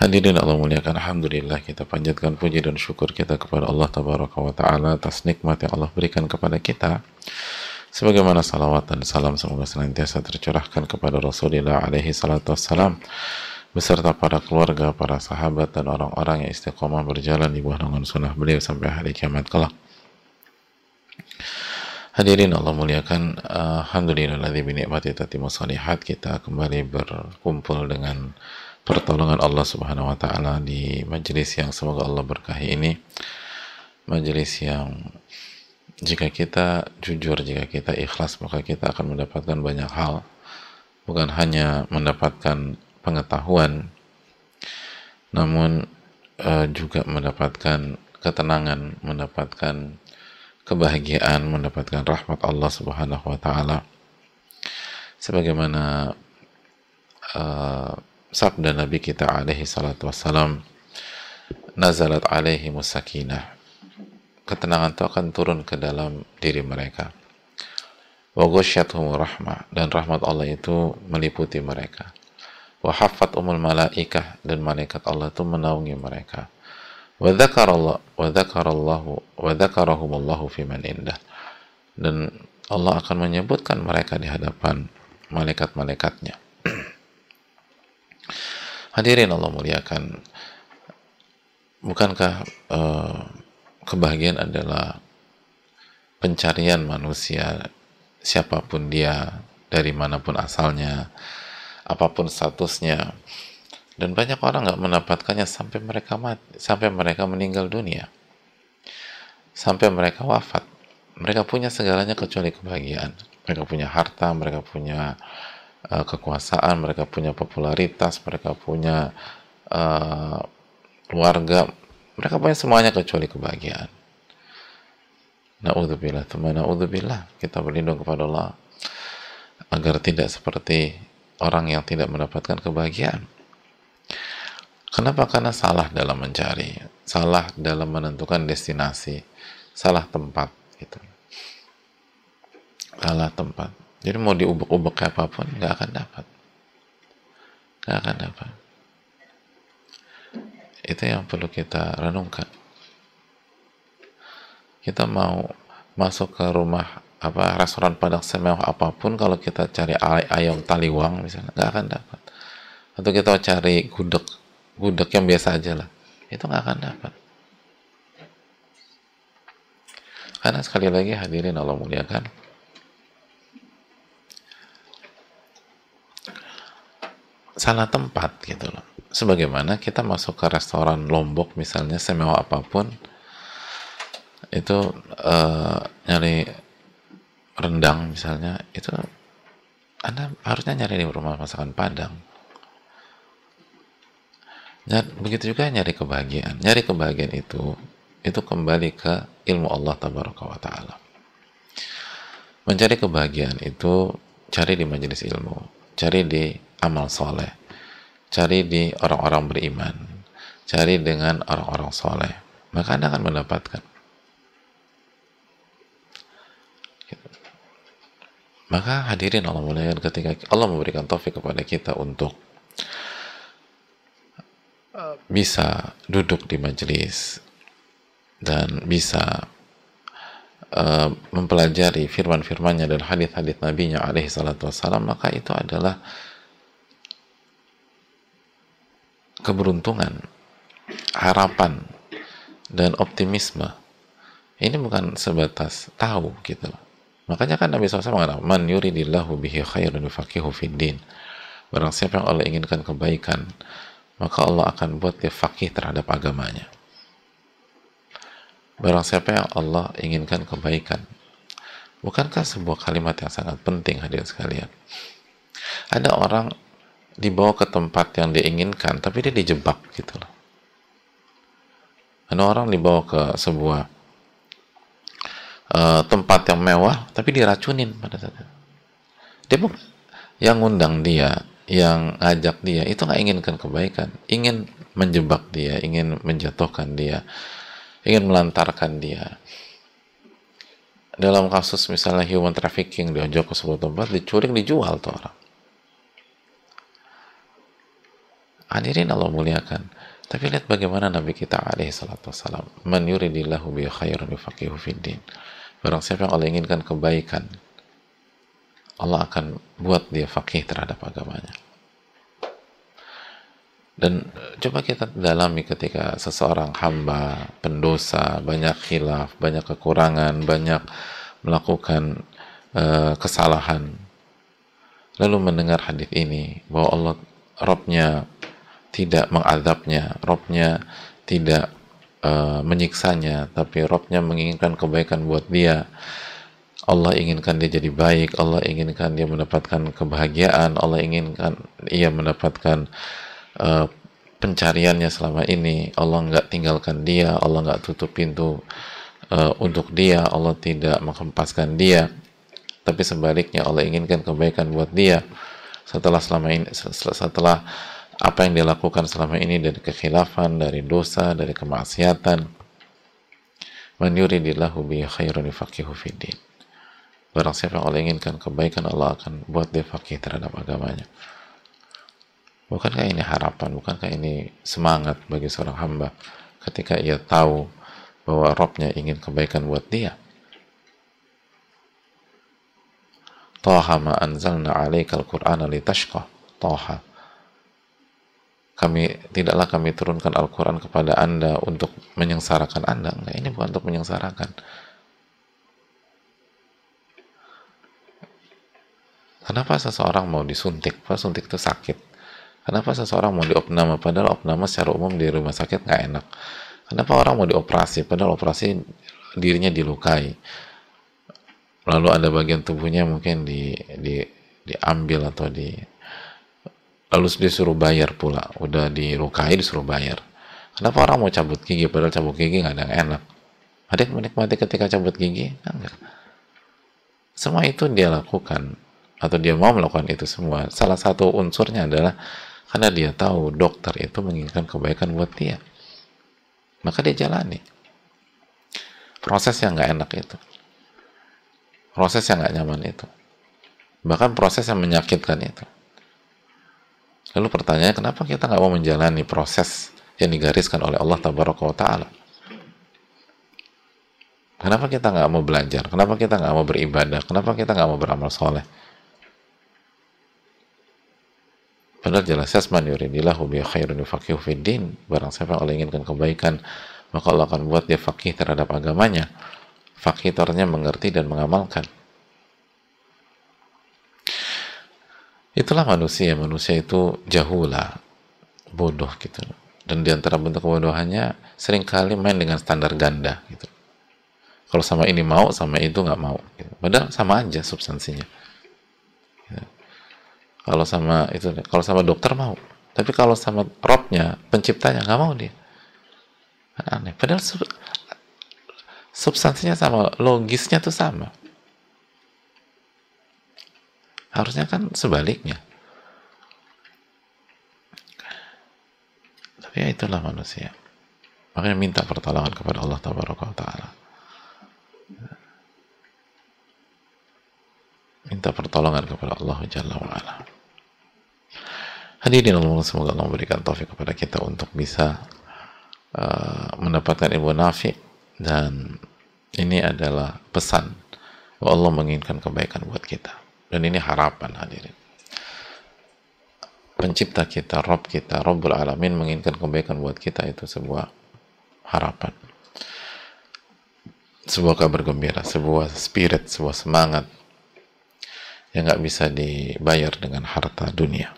Hadirin Allah muliakan Alhamdulillah kita panjatkan puji dan syukur kita kepada Allah Tabaraka wa Ta'ala atas nikmat yang Allah berikan kepada kita. Sebagaimana salawat dan salam semoga senantiasa tercurahkan kepada Rasulullah alaihi salatu wassalam beserta para keluarga, para sahabat dan orang-orang yang istiqomah berjalan di bawah naungan sunnah beliau sampai hari kiamat kelak. Hadirin Allah muliakan Alhamdulillah ladzi bi ni'mati tatimu salihat. Kita kembali berkumpul dengan pertolongan Allah Subhanahu wa taala di majelis yang semoga Allah berkahi ini. Majelis yang jika kita jujur, jika kita ikhlas, maka kita akan mendapatkan banyak hal. Bukan hanya mendapatkan pengetahuan, namun uh, juga mendapatkan ketenangan, mendapatkan kebahagiaan, mendapatkan rahmat Allah Subhanahu wa taala. Sebagaimana uh, sabda Nabi kita alaihi salatu wassalam nazalat alaihi musakinah ketenangan itu akan turun ke dalam diri mereka. Wa rahmah dan rahmat Allah itu meliputi mereka. Wa umul malaikah dan malaikat Allah itu menaungi mereka. Wa dzakarallah wa dzakarallahu wa dzakarahumullahu fiman indah. Dan Allah akan menyebutkan mereka di hadapan malaikat-malaikatnya Hadirin Allah muliakan, bukankah uh, kebahagiaan adalah pencarian manusia siapa pun dia, dari mana pun asalnya, apa pun statusnya, dan banyak orang nggak mendapatkannya sampai mereka mati, sampai mereka meninggal dunia, sampai mereka wafat. Mereka punya segalanya kecuali kebahagiaan. Mereka punya harta, mereka punya uh, kekuasaan, mereka punya popularitas, mereka punya uh, keluarga, mereka punya semuanya kecuali kebahagiaan. Na'udzubillah, teman na'udzubillah. Kita berlindung kepada Allah agar tidak seperti orang yang tidak mendapatkan kebahagiaan. Kenapa? Karena salah dalam mencari, salah dalam menentukan destinasi, salah tempat gitu. Salah tempat. Jadi mau diubek-ubek apa pun nggak akan dapat, nggak akan dapat. Itu yang perlu kita renungkan. Kita mau masuk ke rumah apa restoran padang semewah apa pun kalau kita cari ay ayam taliwang misalnya nggak akan dapat atau kita cari gudeg gudeg yang biasa aja lah itu nggak akan dapat karena sekali lagi hadirin Allah muliakan salah tempat gitu loh. Sebagaimana kita masuk ke restoran Lombok misalnya semewah apa pun itu uh, nyari rendang misalnya itu anda harusnya nyari di rumah masakan Padang. Begitu juga nyari kebahagiaan. Nyari kebahagiaan itu itu kembali ke ilmu Allah tabaraka wa taala. Mencari kebahagiaan itu cari di majelis ilmu, cari di amal soleh. Cari di orang-orang beriman. Cari dengan orang-orang soleh. Maka Anda akan mendapatkan. Maka hadirin Allah muliakan ketika Allah memberikan taufik kepada kita untuk bisa duduk di majelis dan bisa uh, mempelajari firman-firmannya dan hadis-hadis nabinya alaihi salatu wassalam maka itu adalah keberuntungan, harapan, dan optimisme. Ini bukan sebatas tahu gitu. Makanya kan Nabi SAW mengatakan, Man yuridillahu bihi khairun yufaqihu fiddin. Barang siapa yang Allah inginkan kebaikan, maka Allah akan buat dia fakih terhadap agamanya. Barang siapa yang Allah inginkan kebaikan. Bukankah sebuah kalimat yang sangat penting hadirin sekalian? Ada orang dibawa ke tempat yang dia inginkan tapi dia dijebak gitu loh. Ada orang dibawa ke sebuah uh, tempat yang mewah tapi diracunin pada saat itu. Dia yang ngundang dia yang ngajak dia itu nggak inginkan kebaikan. Ingin menjebak dia ingin menjatuhkan dia ingin melantarkan dia. Dalam kasus misalnya human trafficking diajak ke sebuah tempat dicuri dijual tuh orang hadirin Allah muliakan tapi lihat bagaimana Nabi kita alaihi salatu wassalam man yuridillahu bi khairan yufaqihu fiddin barang siapa yang Allah inginkan kebaikan Allah akan buat dia fakih terhadap agamanya. Dan coba kita dalami ketika seseorang hamba, pendosa, banyak khilaf, banyak kekurangan, banyak melakukan uh, kesalahan. Lalu mendengar hadis ini bahwa Allah Robnya tidak mengadabnya, Robnya tidak uh, menyiksanya, tapi Robnya menginginkan kebaikan buat dia. Allah inginkan dia jadi baik, Allah inginkan dia mendapatkan kebahagiaan, Allah inginkan ia mendapatkan uh, pencariannya selama ini, Allah nggak tinggalkan dia, Allah nggak tutup pintu uh, untuk dia, Allah tidak menghempaskan dia, tapi sebaliknya Allah inginkan kebaikan buat dia. Setelah selama ini setelah apa yang dia lakukan selama ini dari kekhilafan, dari dosa, dari kemaksiatan. Man yuridillahu bi khairun yufaqihu fiddin. Barang siapa yang Allah inginkan kebaikan Allah akan buat dia fakih terhadap agamanya. Bukankah ini harapan, bukankah ini semangat bagi seorang hamba ketika ia tahu bahwa Robnya ingin kebaikan buat dia. Taha ma anzalna alaika al-Qur'ana litashqa. Taha. Kami tidaklah kami turunkan Al-Qur'an kepada Anda untuk menyengsarakan Anda. Enggak, ini bukan untuk menyengsarakan Kenapa seseorang mau disuntik? Padahal suntik itu sakit. Kenapa seseorang mau diopname? Padahal opname secara umum di rumah sakit nggak enak. Kenapa orang mau dioperasi? Padahal operasi dirinya dilukai. Lalu ada bagian tubuhnya mungkin di, di diambil atau di lalu disuruh bayar pula. Udah dilukai disuruh bayar. Kenapa orang mau cabut gigi? Padahal cabut gigi nggak ada yang enak. Ada yang menikmati ketika cabut gigi? Enggak. Semua itu dia lakukan atau dia mau melakukan itu semua salah satu unsurnya adalah karena dia tahu dokter itu menginginkan kebaikan buat dia maka dia jalani proses yang nggak enak itu proses yang nggak nyaman itu bahkan proses yang menyakitkan itu lalu pertanyaannya kenapa kita nggak mau menjalani proses yang digariskan oleh Allah Taala kenapa kita nggak mau belajar kenapa kita nggak mau beribadah kenapa kita nggak mau beramal soleh Padahal jelas yasman yuridillahu bi khairun yufaqihu fiddin. Barang siapa Allah inginkan kebaikan, maka Allah akan buat dia fakih terhadap agamanya. Fakih itu mengerti dan mengamalkan. Itulah manusia. Manusia itu jahulah, bodoh gitu. Dan di antara bentuk kebodohannya sering kali main dengan standar ganda gitu. Kalau sama ini mau, sama itu nggak mau. Gitu. Padahal sama aja substansinya. Gitu kalau sama itu kalau sama dokter mau tapi kalau sama robnya penciptanya nggak mau dia aneh padahal sub, substansinya sama logisnya tuh sama harusnya kan sebaliknya. Tapi ya itulah manusia. Makanya minta pertolongan kepada Allah Taala. Minta pertolongan kepada Allah Jalla wa'ala Hadirin Allah, semoga Allah memberikan taufik kepada kita untuk bisa uh, mendapatkan ilmu nafi dan ini adalah pesan. Allah menginginkan kebaikan buat kita dan ini harapan hadirin. Pencipta kita, Rob kita, Robbul Alamin menginginkan kebaikan buat kita itu sebuah harapan. Sebuah kabar gembira, sebuah spirit, sebuah semangat yang nggak bisa dibayar dengan harta dunia.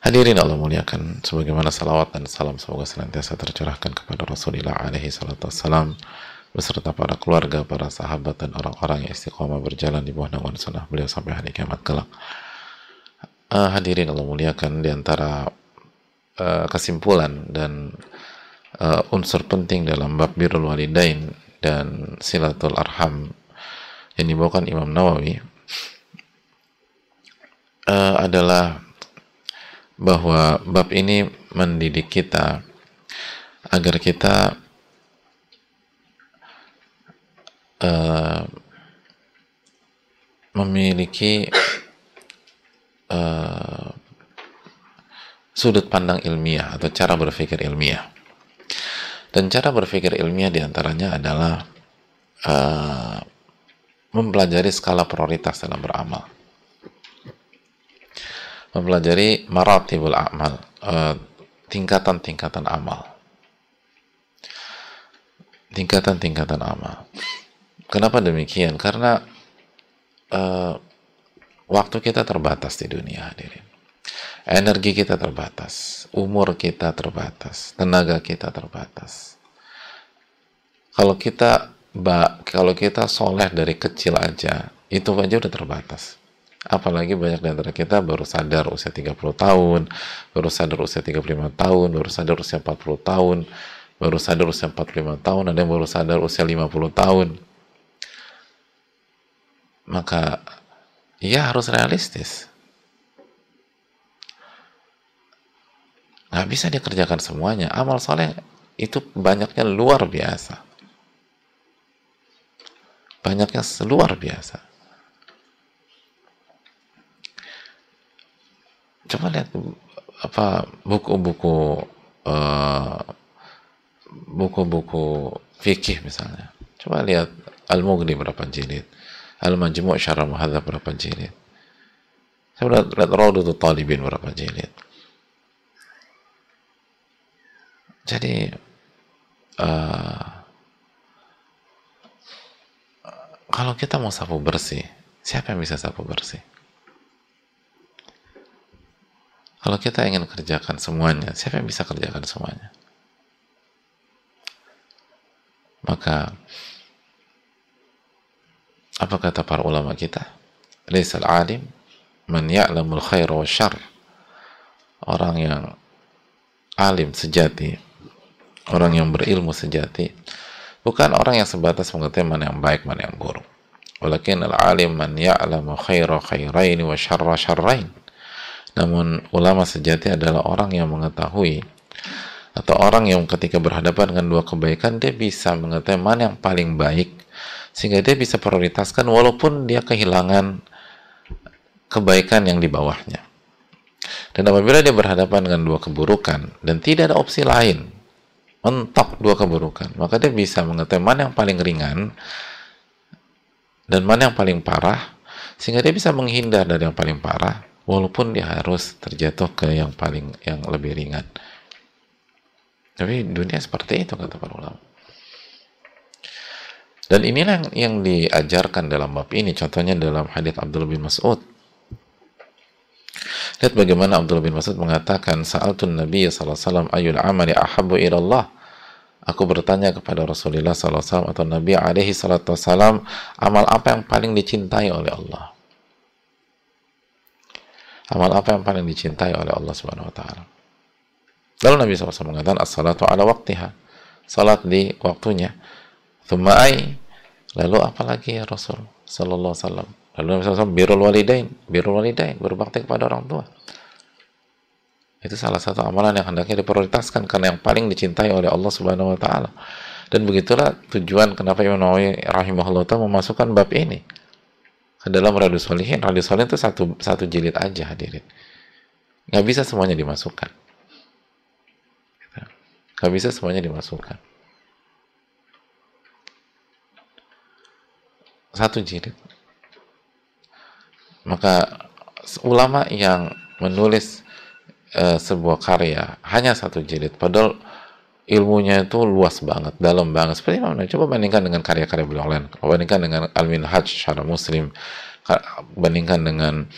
Hadirin Allah muliakan. Sebagaimana salawat dan salam semoga senantiasa tercurahkan kepada Rasulullah alaihi salatu wassalam beserta para keluarga, para sahabat dan orang-orang yang istiqomah berjalan di bawah naungan sunnah beliau sampai hari kiamat kelak. Uh, hadirin Allah muliakan di antara uh, kesimpulan dan uh, unsur penting dalam bab birrul walidain dan silatul arham yang dibawakan Imam Nawawi uh, adalah bahwa bab ini mendidik kita agar kita uh, memiliki uh, sudut pandang ilmiah atau cara berpikir ilmiah. Dan cara berpikir ilmiah di antaranya adalah uh, mempelajari skala prioritas dalam beramal. Mempelajari maratibul amal, uh, tingkatan-tingkatan amal. Tingkatan-tingkatan amal. Kenapa demikian? Karena uh, waktu kita terbatas di dunia hadirin energi kita terbatas, umur kita terbatas, tenaga kita terbatas. Kalau kita kalau kita soleh dari kecil aja, itu aja udah terbatas. Apalagi banyak dari antara kita baru sadar usia 30 tahun, baru sadar usia 35 tahun, baru sadar usia 40 tahun, baru sadar usia 45 tahun, ada yang baru sadar usia 50 tahun. Maka ya harus realistis. Nggak bisa dikerjakan semuanya. Amal soleh itu banyaknya luar biasa. Banyaknya luar biasa. Coba lihat apa buku-buku uh, buku-buku fikih misalnya. Coba lihat Al-Mughni berapa jilid Al-Majmu' Syarah Muhadzab berapa jilid saya lihat Raudatul Talibin berapa jilid Jadi uh, kalau kita mau sapu bersih, siapa yang bisa sapu bersih? Kalau kita ingin kerjakan semuanya, siapa yang bisa kerjakan semuanya? Maka apa kata para ulama kita? Laisal alim man ya'lamul khair wa syar. Orang yang alim sejati orang yang berilmu sejati bukan orang yang sebatas mengetahui mana yang baik mana yang buruk walakin al-alim man ya'lamu khaira khairain wa syarra syarrain namun ulama sejati adalah orang yang mengetahui atau orang yang ketika berhadapan dengan dua kebaikan dia bisa mengetahui mana yang paling baik sehingga dia bisa prioritaskan walaupun dia kehilangan kebaikan yang di bawahnya. Dan apabila dia berhadapan dengan dua keburukan dan tidak ada opsi lain mentok dua keburukan maka dia bisa mengetahui mana yang paling ringan dan mana yang paling parah sehingga dia bisa menghindar dari yang paling parah walaupun dia harus terjatuh ke yang paling yang lebih ringan. Tapi dunia seperti itu kata para ulama dan inilah yang, yang diajarkan dalam bab ini contohnya dalam hadis Abdul bin Mas'ud Lihat bagaimana Abdullah bin Mas'ud mengatakan, Sa'altun Nabi SAW ayul amali ahabu ilallah. Aku bertanya kepada Rasulullah SAW atau Nabi alaihi salatu wassalam, amal apa yang paling dicintai oleh Allah? Amal apa yang paling dicintai oleh Allah Subhanahu wa taala? Lalu Nabi SAW mengatakan as-salatu ala waktiha. Salat di waktunya. Thumma ai. Lalu apa lagi ya Rasul sallallahu alaihi wasallam? Lalu Nabi SAW birrul walidain, birrul walidain, berbakti kepada orang tua. Itu salah satu amalan yang hendaknya diprioritaskan karena yang paling dicintai oleh Allah Subhanahu wa taala. Dan begitulah tujuan kenapa Imam Nawawi rahimahullah taala memasukkan bab ini ke dalam Radius Solihin. Radius Solihin itu satu satu jilid aja hadirin. Nggak bisa semuanya dimasukkan. Nggak bisa semuanya dimasukkan. Satu jilid maka ulama yang menulis uh, sebuah karya hanya satu jilid padahal ilmunya itu luas banget, dalam banget. Seperti mana? Coba bandingkan dengan karya-karya beliau lain. Bandingkan dengan Al-Minhaj secara Muslim. Bandingkan dengan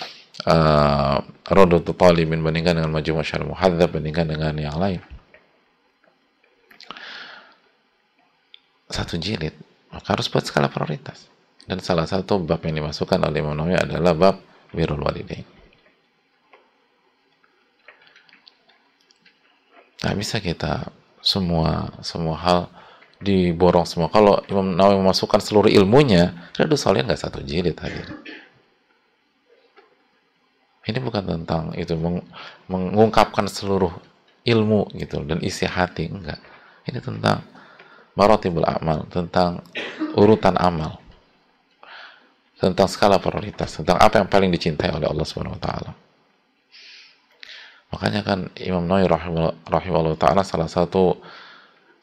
uh, Rodotul Talimin. Bandingkan dengan Majmu' Syarah Muhadzab. Bandingkan dengan yang lain. Satu jilid. Maka harus buat skala prioritas. Dan salah satu bab yang dimasukkan oleh Imam Nawawi adalah bab birrul walidain. Nah, bisa kita semua semua hal diborong semua. Kalau Imam Nawawi memasukkan seluruh ilmunya, Riyadus Salihin nggak satu jilid hadir. Ini bukan tentang itu meng mengungkapkan seluruh ilmu gitu dan isi hati enggak. Ini tentang maratibul amal, tentang urutan amal. Tentang skala prioritas, tentang apa yang paling dicintai oleh Allah Subhanahu wa taala. Makanya kan Imam Nawawi rahimahullah taala salah satu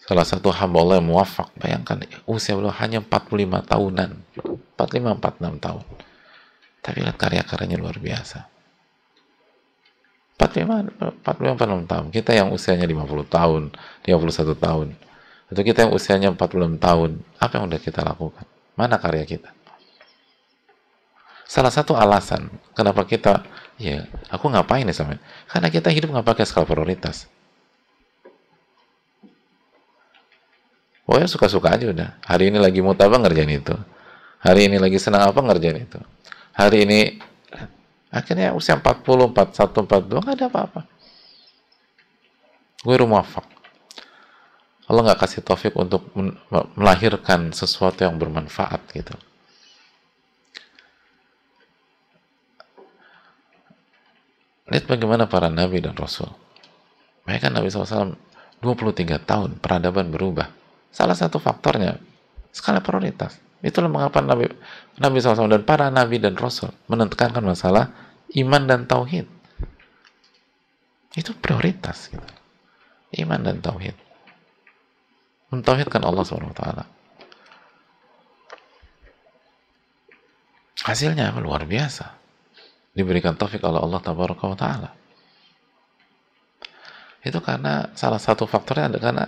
salah satu hamba Allah yang muwafaq. Bayangkan usia beliau hanya 45 tahunan. 45 46 tahun. Tapi lihat karya-karyanya luar biasa. 45 45 46 tahun. Kita yang usianya 50 tahun, 51 tahun. Atau kita yang usianya 46 tahun, apa yang udah kita lakukan? Mana karya kita? Salah satu alasan kenapa kita, ya, aku ngapain nih sama Karena kita hidup nggak pakai skala prioritas. Oh ya suka-suka aja udah. Hari ini lagi mood apa ngerjain itu. Hari ini lagi senang apa ngerjain itu. Hari ini akhirnya usia 40, 41, 42 nggak ada apa-apa. Gue rumah fak. Allah nggak kasih taufik untuk melahirkan sesuatu yang bermanfaat gitu. Lihat bagaimana para nabi dan rasul. Mereka Nabi SAW 23 tahun peradaban berubah. Salah satu faktornya skala prioritas. Itulah mengapa Nabi Nabi SAW dan para nabi dan rasul menentukan masalah iman dan tauhid. Itu prioritas gitu. Iman dan tauhid. Mentauhidkan Allah SWT. Hasilnya? Luar biasa diberikan taufik oleh Allah tabaraka wa taala. Itu karena salah satu faktornya ada karena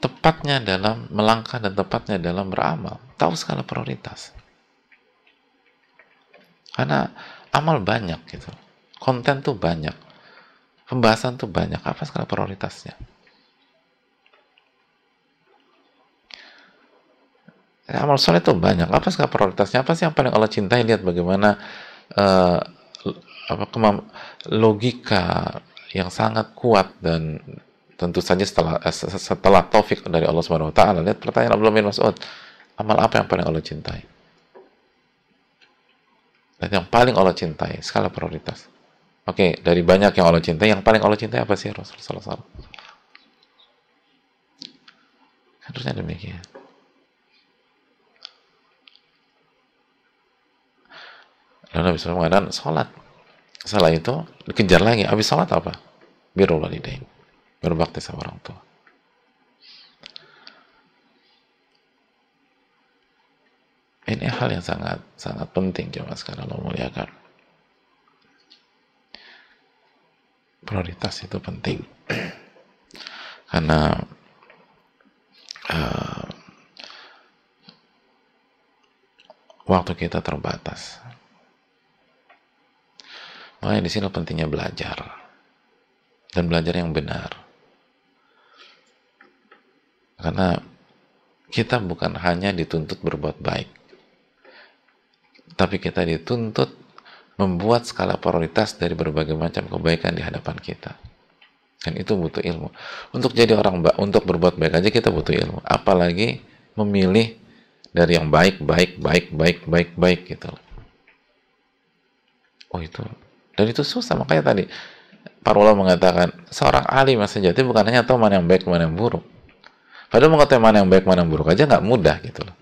tepatnya dalam melangkah dan tepatnya dalam beramal. Tahu skala prioritas. Karena amal banyak gitu. Konten tuh banyak. Pembahasan tuh banyak. Apa skala prioritasnya? amal soleh itu banyak. Apa skala prioritasnya? Apa sih yang paling Allah cintai? Lihat bagaimana uh, apa kemam logika yang sangat kuat dan tentu saja setelah eh, setelah taufik dari Allah Subhanahu wa taala. Lihat pertanyaan Abdullah bin Mas'ud amal apa yang paling Allah cintai? Dan yang paling Allah cintai skala prioritas. Oke dari banyak yang Allah cintai yang paling Allah cintai apa sih Rasulullah SAW harusnya demikian. Dan Nabi SAW mengatakan sholat setelah itu dikejar lagi. Habis sholat apa? Birrul walidain. Berbakti sama orang tua. Ini hal yang sangat sangat penting jemaah sekarang Allah muliakan. Prioritas itu penting. Karena uh, waktu kita terbatas. Makanya di sini pentingnya belajar dan belajar yang benar. Karena kita bukan hanya dituntut berbuat baik, tapi kita dituntut membuat skala prioritas dari berbagai macam kebaikan di hadapan kita. Dan itu butuh ilmu. Untuk jadi orang baik, untuk berbuat baik aja kita butuh ilmu. Apalagi memilih dari yang baik, baik, baik, baik, baik, baik gitu. Oh itu dan itu susah, makanya tadi para ulama mengatakan seorang alim yang sejati bukan hanya tahu mana yang baik, mana yang buruk. Padahal mengetahui mana yang baik, mana yang buruk aja nggak mudah gitu loh.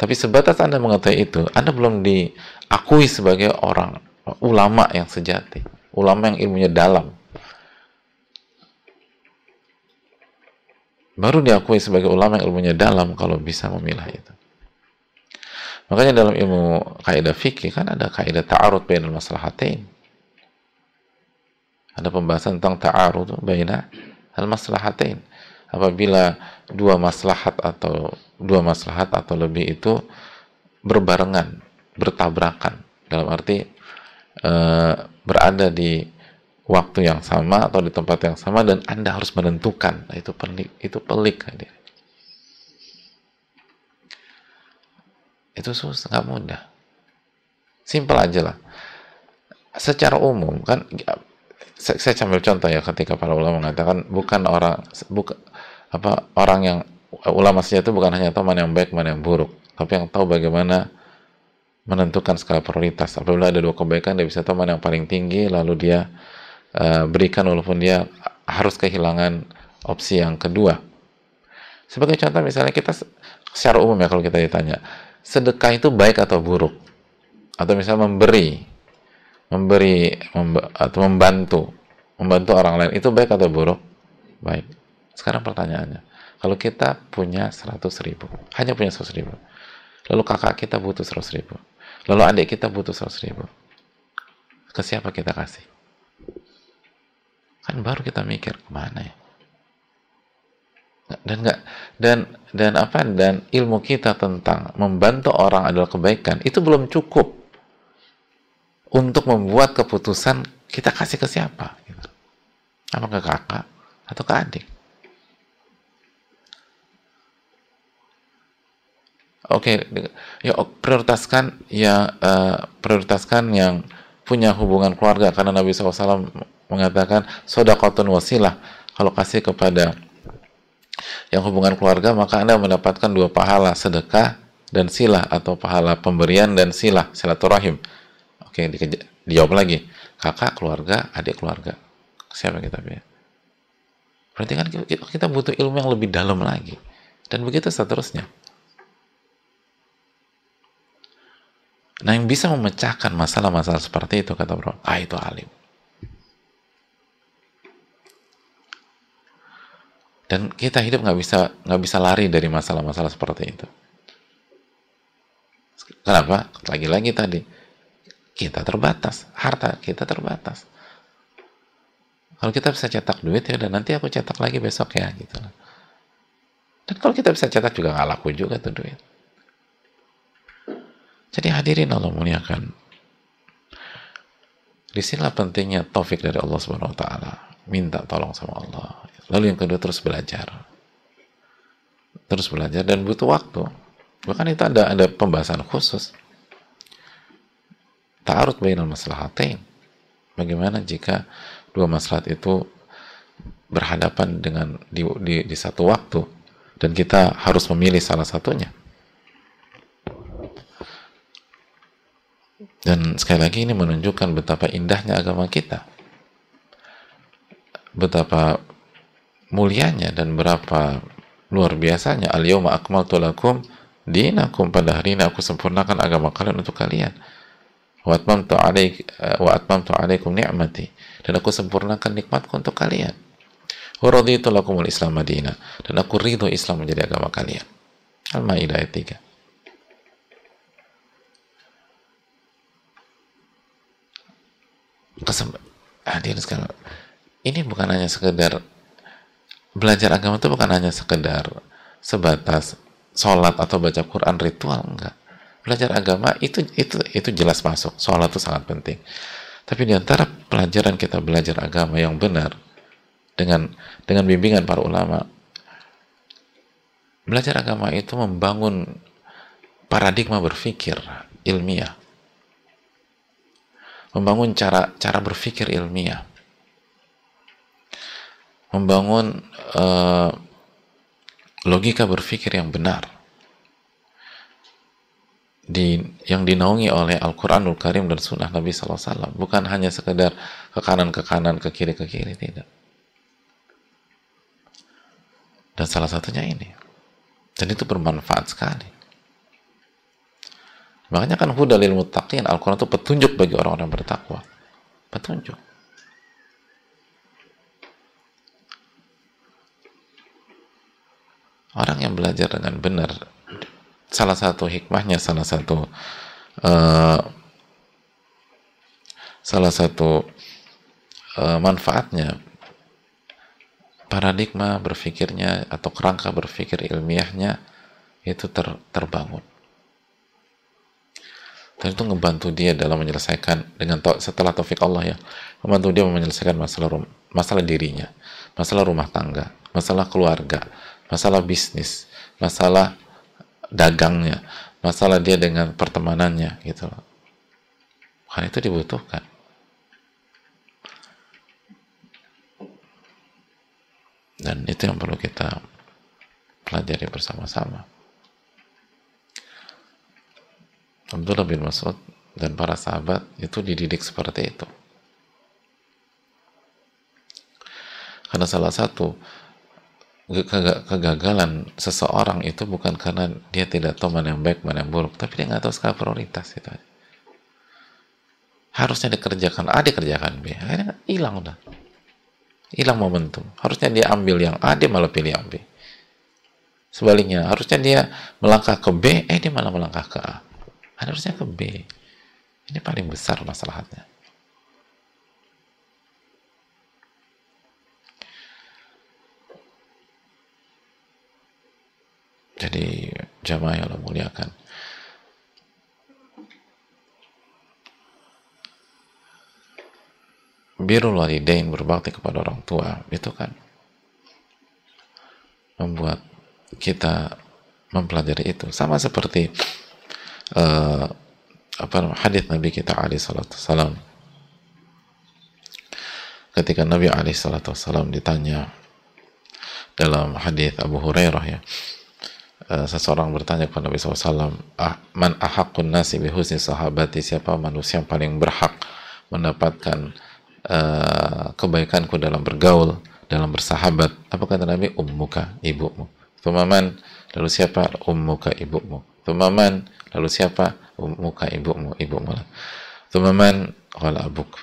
Tapi sebatas Anda mengetahui itu, Anda belum diakui sebagai orang ulama yang sejati, ulama yang ilmunya dalam. Baru diakui sebagai ulama yang ilmunya dalam kalau bisa memilah itu. Makanya dalam ilmu kaidah fikih kan ada kaidah ta'arud bainal maslahatain ada pembahasan tentang ta'arud baina al-maslahatain. Apabila dua maslahat atau dua maslahat atau lebih itu berbarengan, bertabrakan dalam arti e, berada di waktu yang sama atau di tempat yang sama dan Anda harus menentukan. Nah, itu pelik, itu pelik hadir. Itu susah, nggak mudah. Simpel aja lah. Secara umum kan saya, saya ambil contoh ya ketika para ulama mengatakan bukan orang bukan apa orang yang ulama saja itu bukan hanya tahu mana yang baik mana yang buruk. Tapi yang tahu bagaimana menentukan skala prioritas. Apabila ada dua kebaikan dia bisa tahu mana yang paling tinggi lalu dia uh, berikan walaupun dia harus kehilangan opsi yang kedua. Sebagai contoh misalnya kita secara umum ya kalau kita ditanya sedekah itu baik atau buruk? Atau misalnya memberi memberi memb atau membantu membantu orang lain itu baik atau buruk baik sekarang pertanyaannya kalau kita punya 100 ribu, hanya punya 100 ribu, lalu kakak kita butuh 100 ribu, lalu adik kita butuh 100 ribu, ke siapa kita kasih? Kan baru kita mikir ke mana ya? Dan enggak dan dan apa dan ilmu kita tentang membantu orang adalah kebaikan itu belum cukup untuk membuat keputusan kita kasih ke siapa gitu. apa ke kakak atau ke adik? Oke, okay, ya prioritaskan ya uh, prioritaskan yang punya hubungan keluarga. Karena Nabi SAW mengatakan sodakotun wasilah. Kalau kasih kepada yang hubungan keluarga maka anda mendapatkan dua pahala sedekah dan silah atau pahala pemberian dan silah silaturahim oke dijawab lagi kakak keluarga adik keluarga siapa kita pilih berarti kan kita butuh ilmu yang lebih dalam lagi dan begitu seterusnya Nah yang bisa memecahkan masalah-masalah seperti itu kata bro, ah itu alim. Dan kita hidup nggak bisa nggak bisa lari dari masalah-masalah seperti itu. Kenapa? Lagi-lagi tadi kita terbatas, harta kita terbatas. Kalau kita bisa cetak duit ya dan nanti aku cetak lagi besok ya gitu. Dan kalau kita bisa cetak juga nggak laku juga tuh duit. Jadi hadirin Allah muliakan. Di sinilah pentingnya taufik dari Allah Subhanahu wa taala. Minta tolong sama Allah. Lalu yang kedua terus belajar. Terus belajar dan butuh waktu. Bahkan itu ada ada pembahasan khusus. Ta'arud bainal maslahatain. Bagaimana jika dua maslahat itu berhadapan dengan di, di, di satu waktu dan kita harus memilih salah satunya. Dan sekali lagi ini menunjukkan betapa indahnya agama kita. Betapa mulianya dan berapa luar biasanya al-yawma akmaltu lakum dinakum pada hari ini aku sempurnakan agama kalian untuk kalian alaik wa atmamtu alaikum ni'mati. Dan aku sempurnakan nikmatku untuk kalian. Wa lakumul islam madinah dan aku ridho Islam menjadi agama kalian. Al-Maidah ayat 3 hadir sekarang ini bukan hanya sekedar belajar agama itu bukan hanya sekedar sebatas sholat atau baca Quran ritual enggak belajar agama itu itu itu jelas masuk. Sholat itu sangat penting. Tapi di antara pelajaran kita belajar agama yang benar dengan dengan bimbingan para ulama belajar agama itu membangun paradigma berpikir ilmiah. Membangun cara cara berpikir ilmiah, membangun uh, logika berpikir yang benar, di yang dinaungi oleh Al-Quranul Karim dan Sunnah Nabi SAW, bukan hanya sekedar ke kanan ke kanan ke kiri ke kiri tidak. Dan salah satunya ini, dan itu bermanfaat sekali. Makanya kan huda lil muttaqin, Al-Quran itu petunjuk bagi orang-orang bertakwa. Petunjuk. Orang yang belajar dengan benar, salah satu hikmahnya, salah satu uh, salah satu uh, manfaatnya. Paradigma berpikirnya atau kerangka berpikir ilmiahnya itu ter, terbangun. Dan itu ngebantu dia dalam menyelesaikan dengan setelah taufik Allah ya membantu dia menyelesaikan masalah rum, masalah dirinya masalah rumah tangga masalah keluarga masalah bisnis masalah dagangnya masalah dia dengan pertemanannya gitu loh itu dibutuhkan dan itu yang perlu kita pelajari bersama-sama. Abdullah bin Mas'ud dan para sahabat itu dididik seperti itu. Karena salah satu kegagalan seseorang itu bukan karena dia tidak tahu mana yang baik, mana yang buruk, tapi dia nggak tahu skala prioritas itu. Harusnya dikerjakan A, dikerjakan B. Akhirnya hilang udah. Hilang momentum. Harusnya dia ambil yang A, dia malah pilih yang B. Sebaliknya, harusnya dia melangkah ke B, eh dia malah melangkah ke A. Harusnya ke B. Ini paling besar masalahnya. Jadi jamaah yang Allah muliakan. Birul walidain berbakti kepada orang tua itu kan membuat kita mempelajari itu sama seperti uh, apa hadis Nabi kita alaihi salatu salam ketika Nabi alaihi salatu salam ditanya dalam hadis Abu Hurairah ya Eh, seseorang bertanya kepada Nabi SAW, ah, man ahakun nasi bihusni sahabati, siapa manusia yang paling berhak mendapatkan uh, kebaikanku dalam bergaul, dalam bersahabat. Apa kata Nabi? Ummuka, ibumu. Tumaman, lalu siapa? Ummuka, ibumu. Tumaman, lalu siapa? Ummuka, ibumu, ibumu. Tumaman, wala abuk.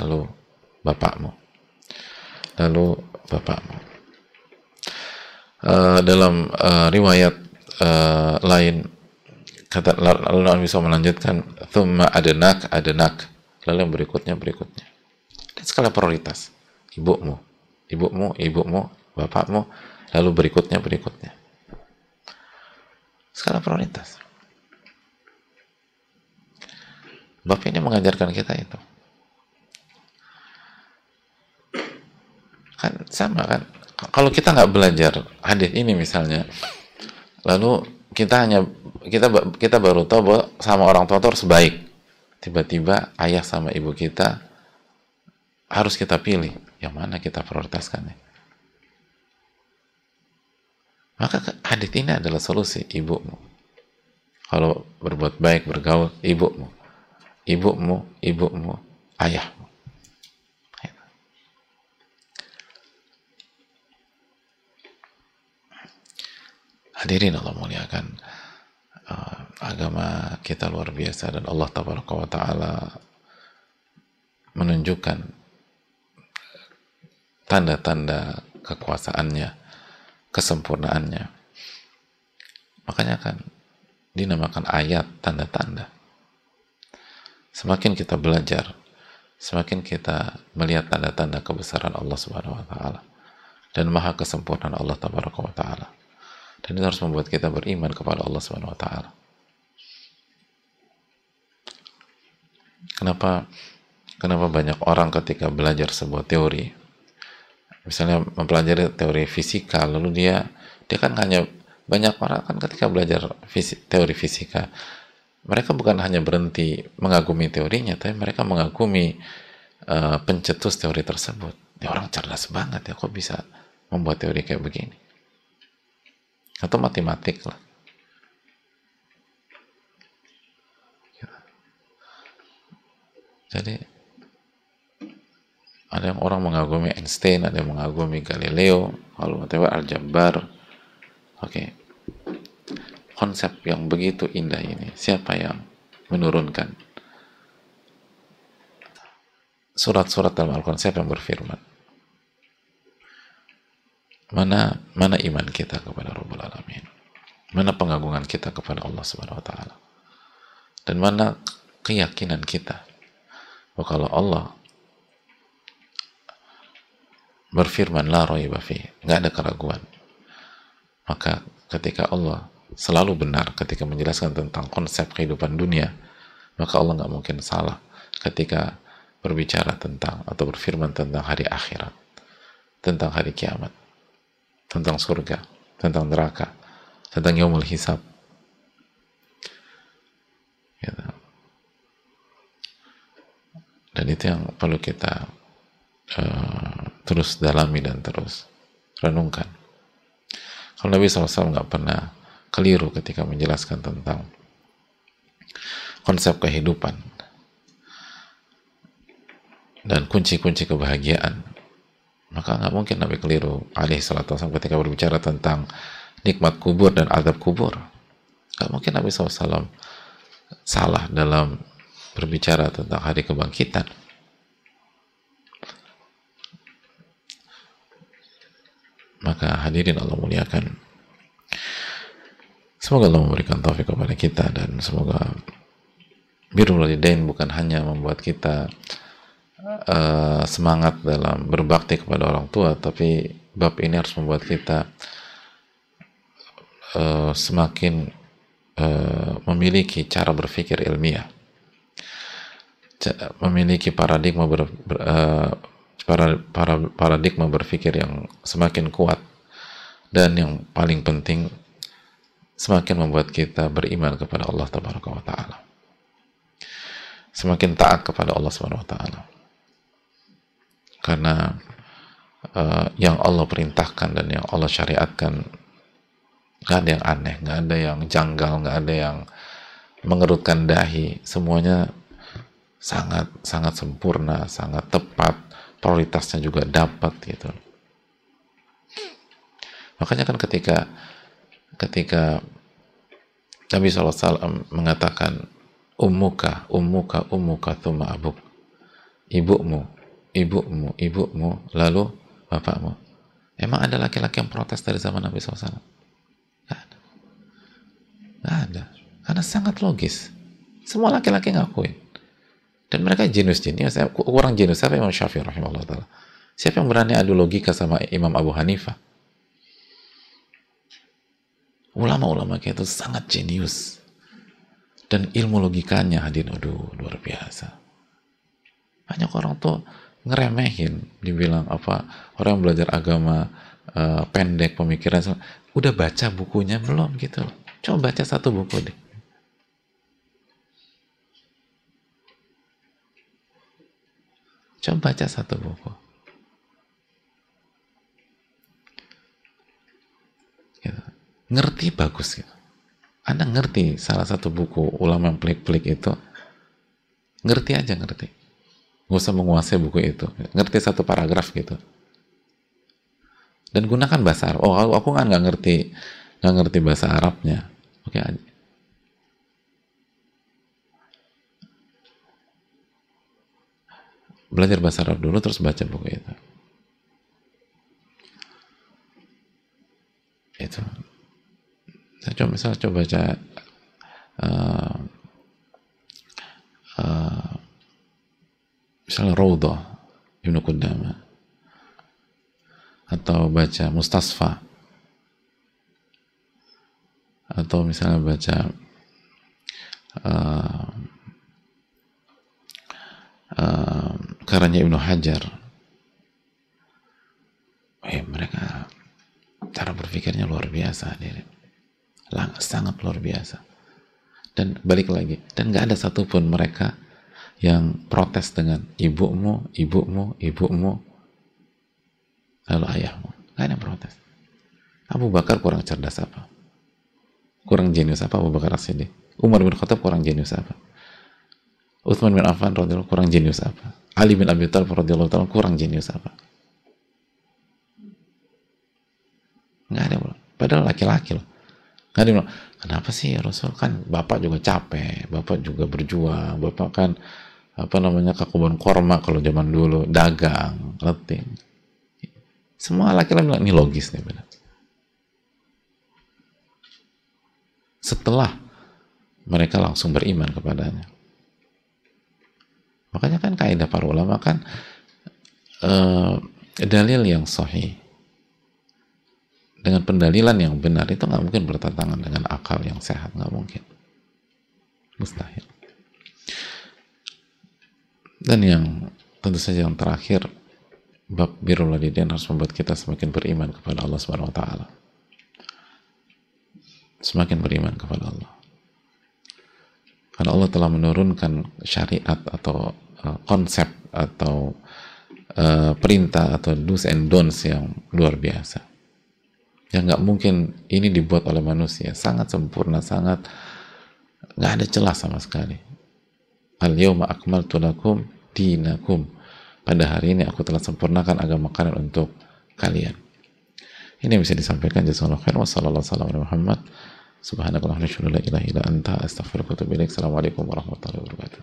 Lalu bapakmu. Lalu bapakmu uh, dalam uh, riwayat uh, lain kata lalu Nabi bisa melanjutkan thumma adenak adenak lalu yang berikutnya berikutnya. Dan skala prioritas. Ibumu ibumu ibumu bapakmu. Lalu berikutnya berikutnya. Skala prioritas. Bapak ini mengajarkan kita itu. Kan sama kan kalau kita nggak belajar hadis ini misalnya, lalu kita hanya kita kita baru tahu bahwa sama orang tua itu harus baik. Tiba-tiba ayah sama ibu kita harus kita pilih yang mana kita prioritaskannya. Maka hadis ini adalah solusi ibumu. Kalau berbuat baik bergaul ibumu, ibumu, ibumu, ayahmu. Hadirin Allah muliakan uh, agama kita luar biasa dan Allah wa taala menunjukkan tanda-tanda kekuasaannya, kesempurnaannya. Makanya kan dinamakan ayat tanda-tanda. Semakin kita belajar, semakin kita melihat tanda-tanda kebesaran Allah Subhanahu wa taala dan maha kesempurnaan Allah wa taala. Dan itu harus membuat kita beriman kepada Allah Subhanahu wa taala. Kenapa kenapa banyak orang ketika belajar sebuah teori misalnya mempelajari teori fisika lalu dia dia kan hanya banyak orang kan ketika belajar fisik, teori fisika mereka bukan hanya berhenti mengagumi teorinya tapi mereka mengagumi uh, pencetus teori tersebut ya orang cerdas banget ya kok bisa membuat teori kayak begini atau matematik lah. Jadi ada yang orang mengagumi Einstein ada yang mengagumi Galileo kalau matematik aljabar. Oke. Konsep yang begitu indah ini siapa yang menurunkan surat-surat dalam Al-Quran? Siapa yang berfirman mana mana iman kita kepada Rabbul Alamin? Mana pengagungan kita kepada Allah Subhanahu wa taala? Dan mana keyakinan kita bahwa kalau Allah berfirman la raiba fi nggak ada keraguan maka ketika Allah selalu benar ketika menjelaskan tentang konsep kehidupan dunia maka Allah nggak mungkin salah ketika berbicara tentang atau berfirman tentang hari akhirat tentang hari kiamat tentang surga, tentang neraka, tentang yaumul hisab. Gitu. Dan itu yang perlu kita uh, terus dalami dan terus renungkan. Kalau Nabi SAW nggak pernah keliru ketika menjelaskan tentang konsep kehidupan dan kunci-kunci kebahagiaan maka nggak mungkin Nabi keliru alaihi salatu wasallam ketika berbicara tentang nikmat kubur dan azab kubur. Nggak mungkin Nabi SAW salah dalam berbicara tentang hari kebangkitan. Maka hadirin Allah muliakan. Semoga Allah memberikan taufik kepada kita dan semoga birrul walidain bukan hanya membuat kita uh, semangat dalam berbakti kepada orang tua tapi bab ini harus membuat kita uh, semakin uh, memiliki cara berpikir ilmiah memiliki paradigma ber, ber, uh, para, para paradigma berpikir yang semakin kuat dan yang paling penting semakin membuat kita beriman kepada Allah Taala. Semakin taat kepada Allah Subhanahu wa taala. Karena uh, yang Allah perintahkan dan yang Allah syariatkan nggak ada yang aneh, nggak ada yang janggal, nggak ada yang mengerutkan dahi, semuanya sangat sangat sempurna, sangat tepat, prioritasnya juga dapat gitu. Makanya kan ketika ketika Nabi SAW mengatakan umuka, umuka, umuka thumma abuk. Ibumu, ibumu, ibumu lalu bapakmu emang ada laki-laki yang protes dari zaman Nabi SAW? Gak ada gak ada karena sangat logis semua laki-laki ngakuin dan mereka jenius-jenius. Kurang jenius. Siapa Imam Syafi'i rahimahullah ta'ala? Siapa yang berani adu logika sama Imam Abu Hanifah? Ulama-ulama kayak itu sangat jenius. Dan ilmu logikanya hadir, aduh luar biasa. Banyak orang tuh ngeremehin, dibilang apa orang yang belajar agama uh, pendek pemikiran, udah baca bukunya belum gitu. Coba baca satu buku deh Coba baca satu buku. Gitu. Ngerti bagus gitu. Anda ngerti salah satu buku ulama yang pelik-pelik itu, ngerti aja ngerti. Nggak usah menguasai buku itu. Ngerti satu paragraf gitu. Dan gunakan bahasa Arab. Oh, aku kan nggak ngerti, nggak ngerti bahasa Arabnya. Oke aja. belajar bahasa Arab dulu terus baca buku itu itu saya coba misalnya coba baca uh, uh, misalnya Raudhah Ibnu Qudama atau baca Mustasfa atau misalnya baca uh, uh, karanya Ibnu Hajar. Eh, mereka cara berpikirnya luar biasa sangat luar biasa. Dan balik lagi dan nggak ada satupun mereka yang protes dengan ibumu, ibumu, ibumu, lalu ayahmu. Nggak ada yang protes. Abu Bakar kurang cerdas apa? Kurang jenius apa Abu Bakar Siddiq? Umar bin Khattab kurang jenius apa? Uthman bin Affan radhiyallahu kurang jenius apa? Ali bin Abi Thalib radhiyallahu taala kurang jenius apa? Nggak ada Padahal laki-laki loh. Nggak ada bilang, kenapa sih Rasul kan bapak juga capek, bapak juga berjuang, bapak kan apa namanya ke korma kalau zaman dulu dagang, letting. Semua laki-laki ini logis nih benar. Setelah mereka langsung beriman kepadanya. Makanya kan kaidah para ulama kan uh, dalil yang sahih dengan pendalilan yang benar itu nggak mungkin bertentangan dengan akal yang sehat nggak mungkin mustahil dan yang tentu saja yang terakhir bab birrul walidain harus membuat kita semakin beriman kepada Allah Subhanahu wa taala. Semakin beriman kepada Allah. Karena Allah telah menurunkan syariat atau uh, konsep atau uh, perintah atau do's and don'ts yang luar biasa. Yang nggak mungkin ini dibuat oleh manusia. Sangat sempurna sangat nggak ada celah sama sekali. Al yawma akmaltu lakum dinakum. Pada hari ini aku telah sempurnakan agama kalian untuk kalian. Ini yang bisa disampaikan jazakallahu khairan wa sallallahu alaihi Muhammad. Subhanakallahumma wa ilaha illa anta astaghfiruka wa atubu ilaik. Assalamualaikum warahmatullahi wabarakatuh.